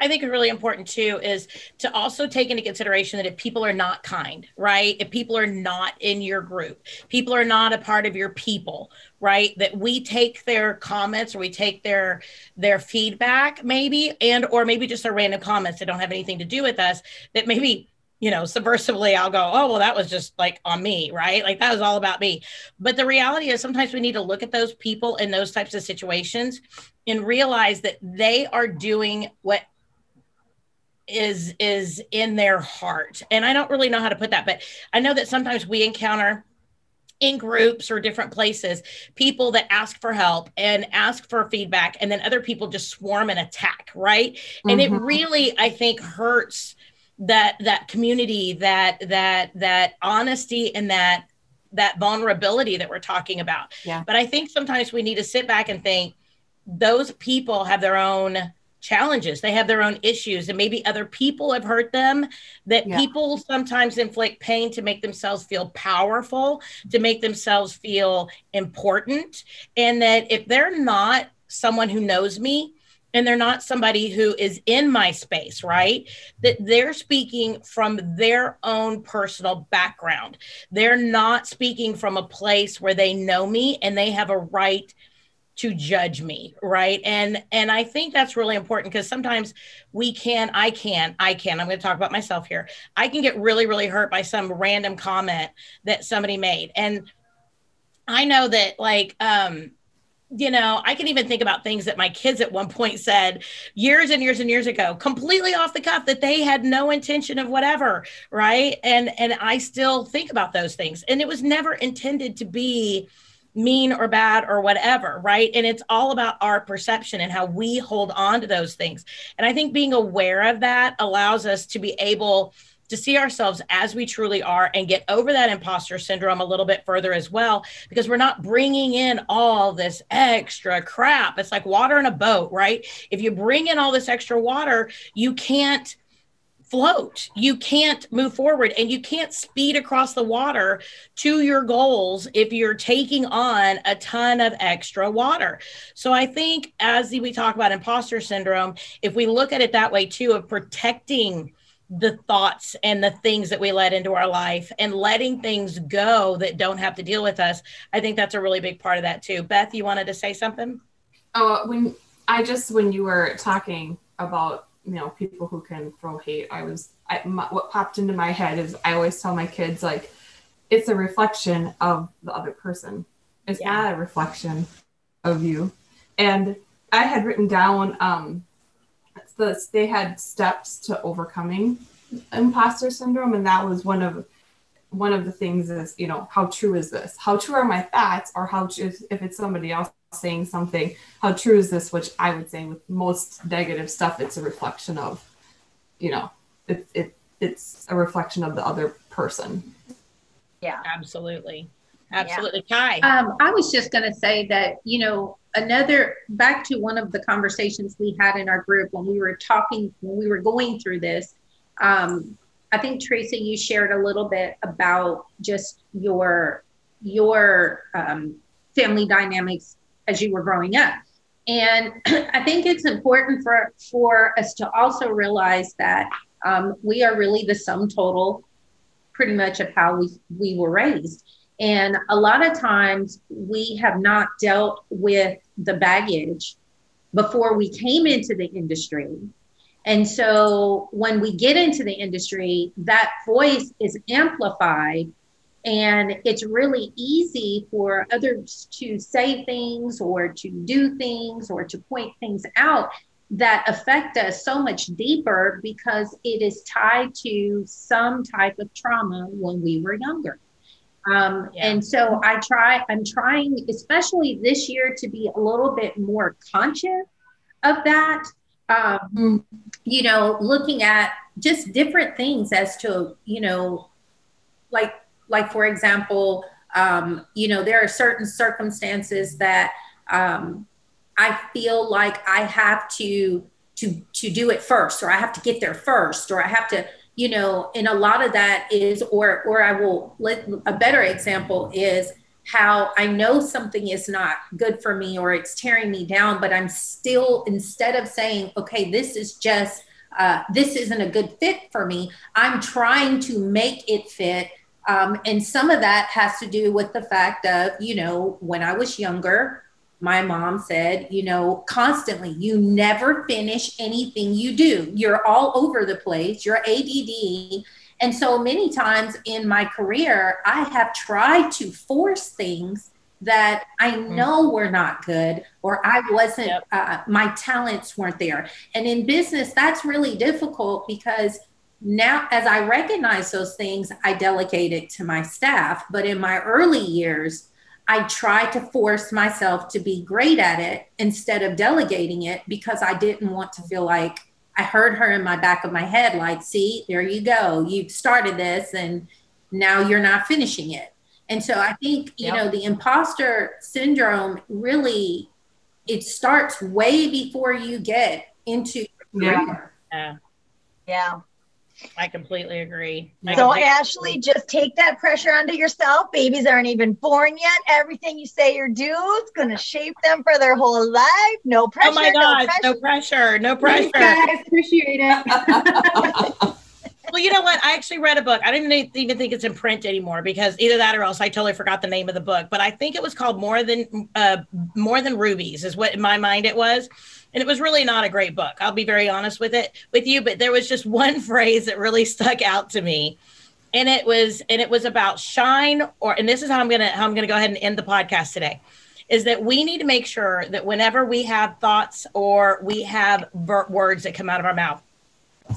I think is really important too is to also take into consideration that if people are not kind, right? If people are not in your group, people are not a part of your people, right? That we take their comments or we take their their feedback maybe and or maybe just their random comments that don't have anything to do with us that maybe you know, subversively, I'll go, oh, well, that was just like on me, right? Like that was all about me. But the reality is sometimes we need to look at those people in those types of situations and realize that they are doing what is is in their heart and i don't really know how to put that but i know that sometimes we encounter in groups or different places people that ask for help and ask for feedback and then other people just swarm and attack right mm-hmm. and it mm-hmm. really i think hurts that that community that that that honesty and that that vulnerability that we're talking about yeah but i think sometimes we need to sit back and think those people have their own challenges they have their own issues and maybe other people have hurt them that yeah. people sometimes inflict pain to make themselves feel powerful to make themselves feel important and that if they're not someone who knows me and they're not somebody who is in my space, right? That they're speaking from their own personal background. They're not speaking from a place where they know me and they have a right to judge me right and and i think that's really important because sometimes we can i can i can i'm going to talk about myself here i can get really really hurt by some random comment that somebody made and i know that like um you know, I can even think about things that my kids at one point said years and years and years ago, completely off the cuff that they had no intention of whatever, right? And and I still think about those things. And it was never intended to be mean or bad or whatever, right? And it's all about our perception and how we hold on to those things. And I think being aware of that allows us to be able to see ourselves as we truly are and get over that imposter syndrome a little bit further as well because we're not bringing in all this extra crap. It's like water in a boat, right? If you bring in all this extra water, you can't float. You can't move forward and you can't speed across the water to your goals if you're taking on a ton of extra water. So I think as we talk about imposter syndrome, if we look at it that way too, of protecting the thoughts and the things that we let into our life and letting things go that don't have to deal with us. I think that's a really big part of that too. Beth, you wanted to say something? Oh, when I just when you were talking about you know people who can throw hate, I was I, my, what popped into my head is I always tell my kids like it's a reflection of the other person. It's yeah. not a reflection of you. And I had written down um, the they had steps to overcoming imposter syndrome, and that was one of one of the things is you know how true is this? How true are my thoughts, or how if it's somebody else saying something, how true is this? Which I would say with most negative stuff, it's a reflection of, you know, it, it it's a reflection of the other person. Yeah, absolutely. Absolutely. Yeah. Kai. Um, I was just going to say that, you know, another back to one of the conversations we had in our group when we were talking when we were going through this um, i think teresa you shared a little bit about just your your um, family dynamics as you were growing up and (clears throat) i think it's important for for us to also realize that um, we are really the sum total pretty much of how we we were raised and a lot of times we have not dealt with the baggage before we came into the industry. And so when we get into the industry, that voice is amplified. And it's really easy for others to say things or to do things or to point things out that affect us so much deeper because it is tied to some type of trauma when we were younger. Um, yeah. And so I try, I'm trying, especially this year, to be a little bit more conscious of that. Um, mm. You know, looking at just different things as to, you know, like, like for example, um, you know, there are certain circumstances that um, I feel like I have to to to do it first or i have to get there first or i have to you know and a lot of that is or or i will let a better example is how i know something is not good for me or it's tearing me down but i'm still instead of saying okay this is just uh, this isn't a good fit for me i'm trying to make it fit um, and some of that has to do with the fact of you know when i was younger my mom said, you know, constantly, you never finish anything you do. You're all over the place, you're ADD. And so many times in my career, I have tried to force things that I mm. know were not good or I wasn't, yep. uh, my talents weren't there. And in business, that's really difficult because now as I recognize those things, I delegate it to my staff. But in my early years, I tried to force myself to be great at it instead of delegating it because I didn't want to feel like I heard her in my back of my head, like, see, there you go. You've started this and now you're not finishing it. And so I think, you yep. know, the imposter syndrome really it starts way before you get into yeah. yeah. Yeah. I completely agree. I so, completely Ashley, agree. just take that pressure onto yourself. Babies aren't even born yet. Everything you say you're do is going to shape them for their whole life. No pressure. Oh my God, no pressure. No pressure. No pressure. Guys, appreciate it. (laughs) well, you know what? I actually read a book. I don't even think it's in print anymore because either that or else I totally forgot the name of the book. But I think it was called More Than uh, More Than Rubies, is what in my mind it was and it was really not a great book i'll be very honest with it with you but there was just (laughs) one phrase that really stuck out to me and it was and it was about shine or and this is how i'm gonna how i'm gonna go ahead and end the podcast today is that we need to make sure that whenever we have thoughts or we have words that come out of our mouth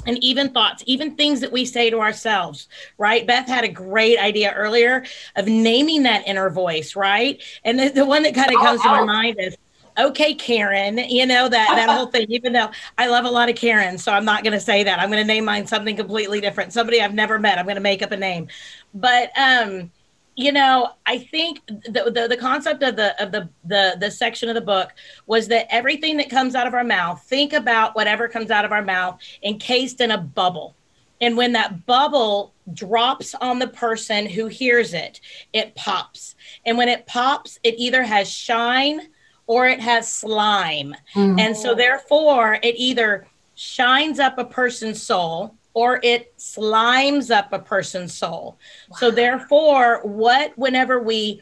and even thoughts, even things that we say to ourselves, right? Beth had a great idea earlier of naming that inner voice, right? And the, the one that kind of comes oh, to my oh. mind is okay karen you know that that whole thing even though i love a lot of karen so i'm not going to say that i'm going to name mine something completely different somebody i've never met i'm going to make up a name but um you know i think the, the, the concept of the of the the the section of the book was that everything that comes out of our mouth think about whatever comes out of our mouth encased in a bubble and when that bubble drops on the person who hears it it pops and when it pops it either has shine or it has slime. Mm-hmm. And so, therefore, it either shines up a person's soul or it slimes up a person's soul. Wow. So, therefore, what, whenever we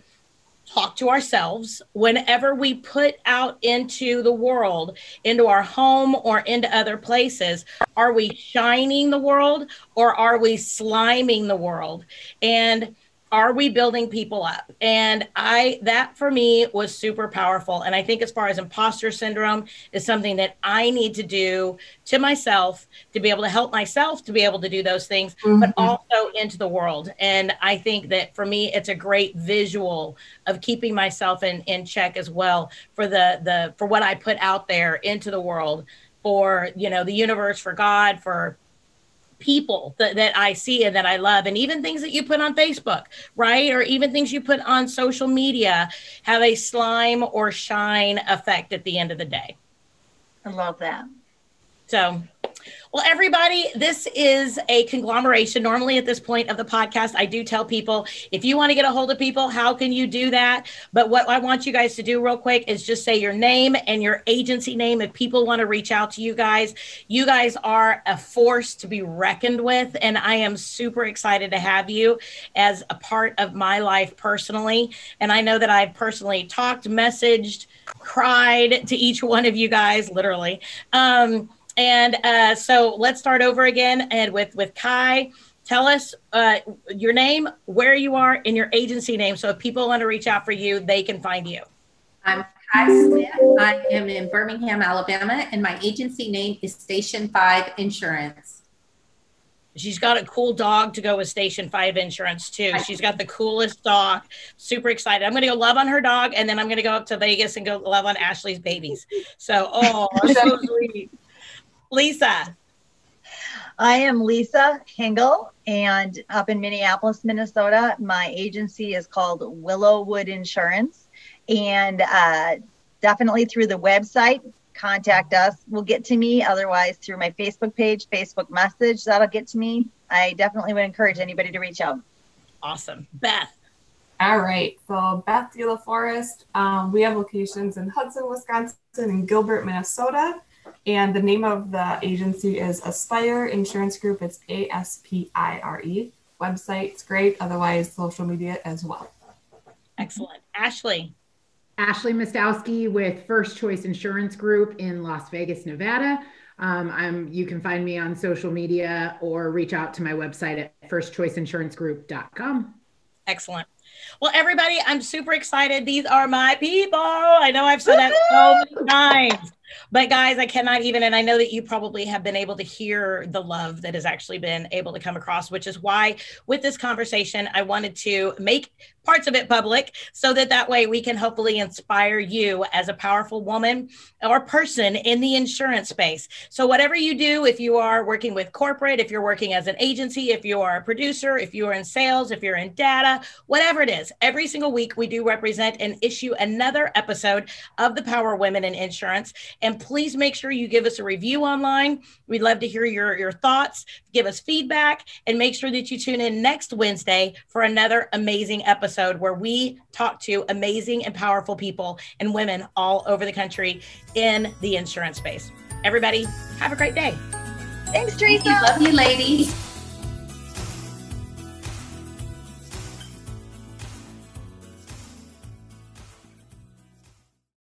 talk to ourselves, whenever we put out into the world, into our home or into other places, are we shining the world or are we sliming the world? And are we building people up? And i that for me was super powerful. And i think as far as imposter syndrome is something that i need to do to myself to be able to help myself to be able to do those things mm-hmm. but also into the world. And i think that for me it's a great visual of keeping myself in in check as well for the the for what i put out there into the world for you know the universe for god for people that, that I see and that I love, and even things that you put on Facebook, right? Or even things you put on social media have a slime or shine effect at the end of the day. I love that. So well, everybody, this is a conglomeration. Normally, at this point of the podcast, I do tell people if you want to get a hold of people, how can you do that? But what I want you guys to do real quick is just say your name and your agency name if people want to reach out to you guys. You guys are a force to be reckoned with, and I am super excited to have you as a part of my life personally. And I know that I've personally talked, messaged, cried to each one of you guys, literally. Um, and uh, so let's start over again and with with Kai. Tell us uh, your name, where you are, and your agency name. So if people want to reach out for you, they can find you. I'm Kai Smith. I am in Birmingham, Alabama, and my agency name is Station Five Insurance. She's got a cool dog to go with Station 5 insurance too. She's got the coolest dog. Super excited. I'm going to go love on her dog and then I'm going to go up to Vegas and go love on Ashley's babies. So, oh, so (laughs) sweet. Lisa. I am Lisa Hingle, and up in Minneapolis, Minnesota, my agency is called Willowwood Insurance. And uh, definitely through the website, contact us We'll get to me. Otherwise, through my Facebook page, Facebook message, that'll get to me. I definitely would encourage anybody to reach out. Awesome. Beth. All right. So Beth De La Forest, um, we have locations in Hudson, Wisconsin, and Gilbert, Minnesota. And the name of the agency is Aspire Insurance Group. It's A S P I R E. Website's great. Otherwise, social media as well. Excellent. Ashley. Ashley Mostowski with First Choice Insurance Group in Las Vegas, Nevada. Um, I'm, you can find me on social media or reach out to my website at firstchoiceinsurancegroup.com. Excellent. Well, everybody, I'm super excited. These are my people. I know I've said that so many times. But guys, I cannot even, and I know that you probably have been able to hear the love that has actually been able to come across, which is why with this conversation, I wanted to make parts of it public so that that way we can hopefully inspire you as a powerful woman or person in the insurance space. So whatever you do, if you are working with corporate, if you're working as an agency, if you are a producer, if you are in sales, if you're in data, whatever it is, every single week we do represent and issue another episode of the Power Women in Insurance. And please make sure you give us a review online. We'd love to hear your, your thoughts, give us feedback, and make sure that you tune in next Wednesday for another amazing episode where we talk to amazing and powerful people and women all over the country in the insurance space. Everybody, have a great day. Thanks, Teresa. Love you, ladies.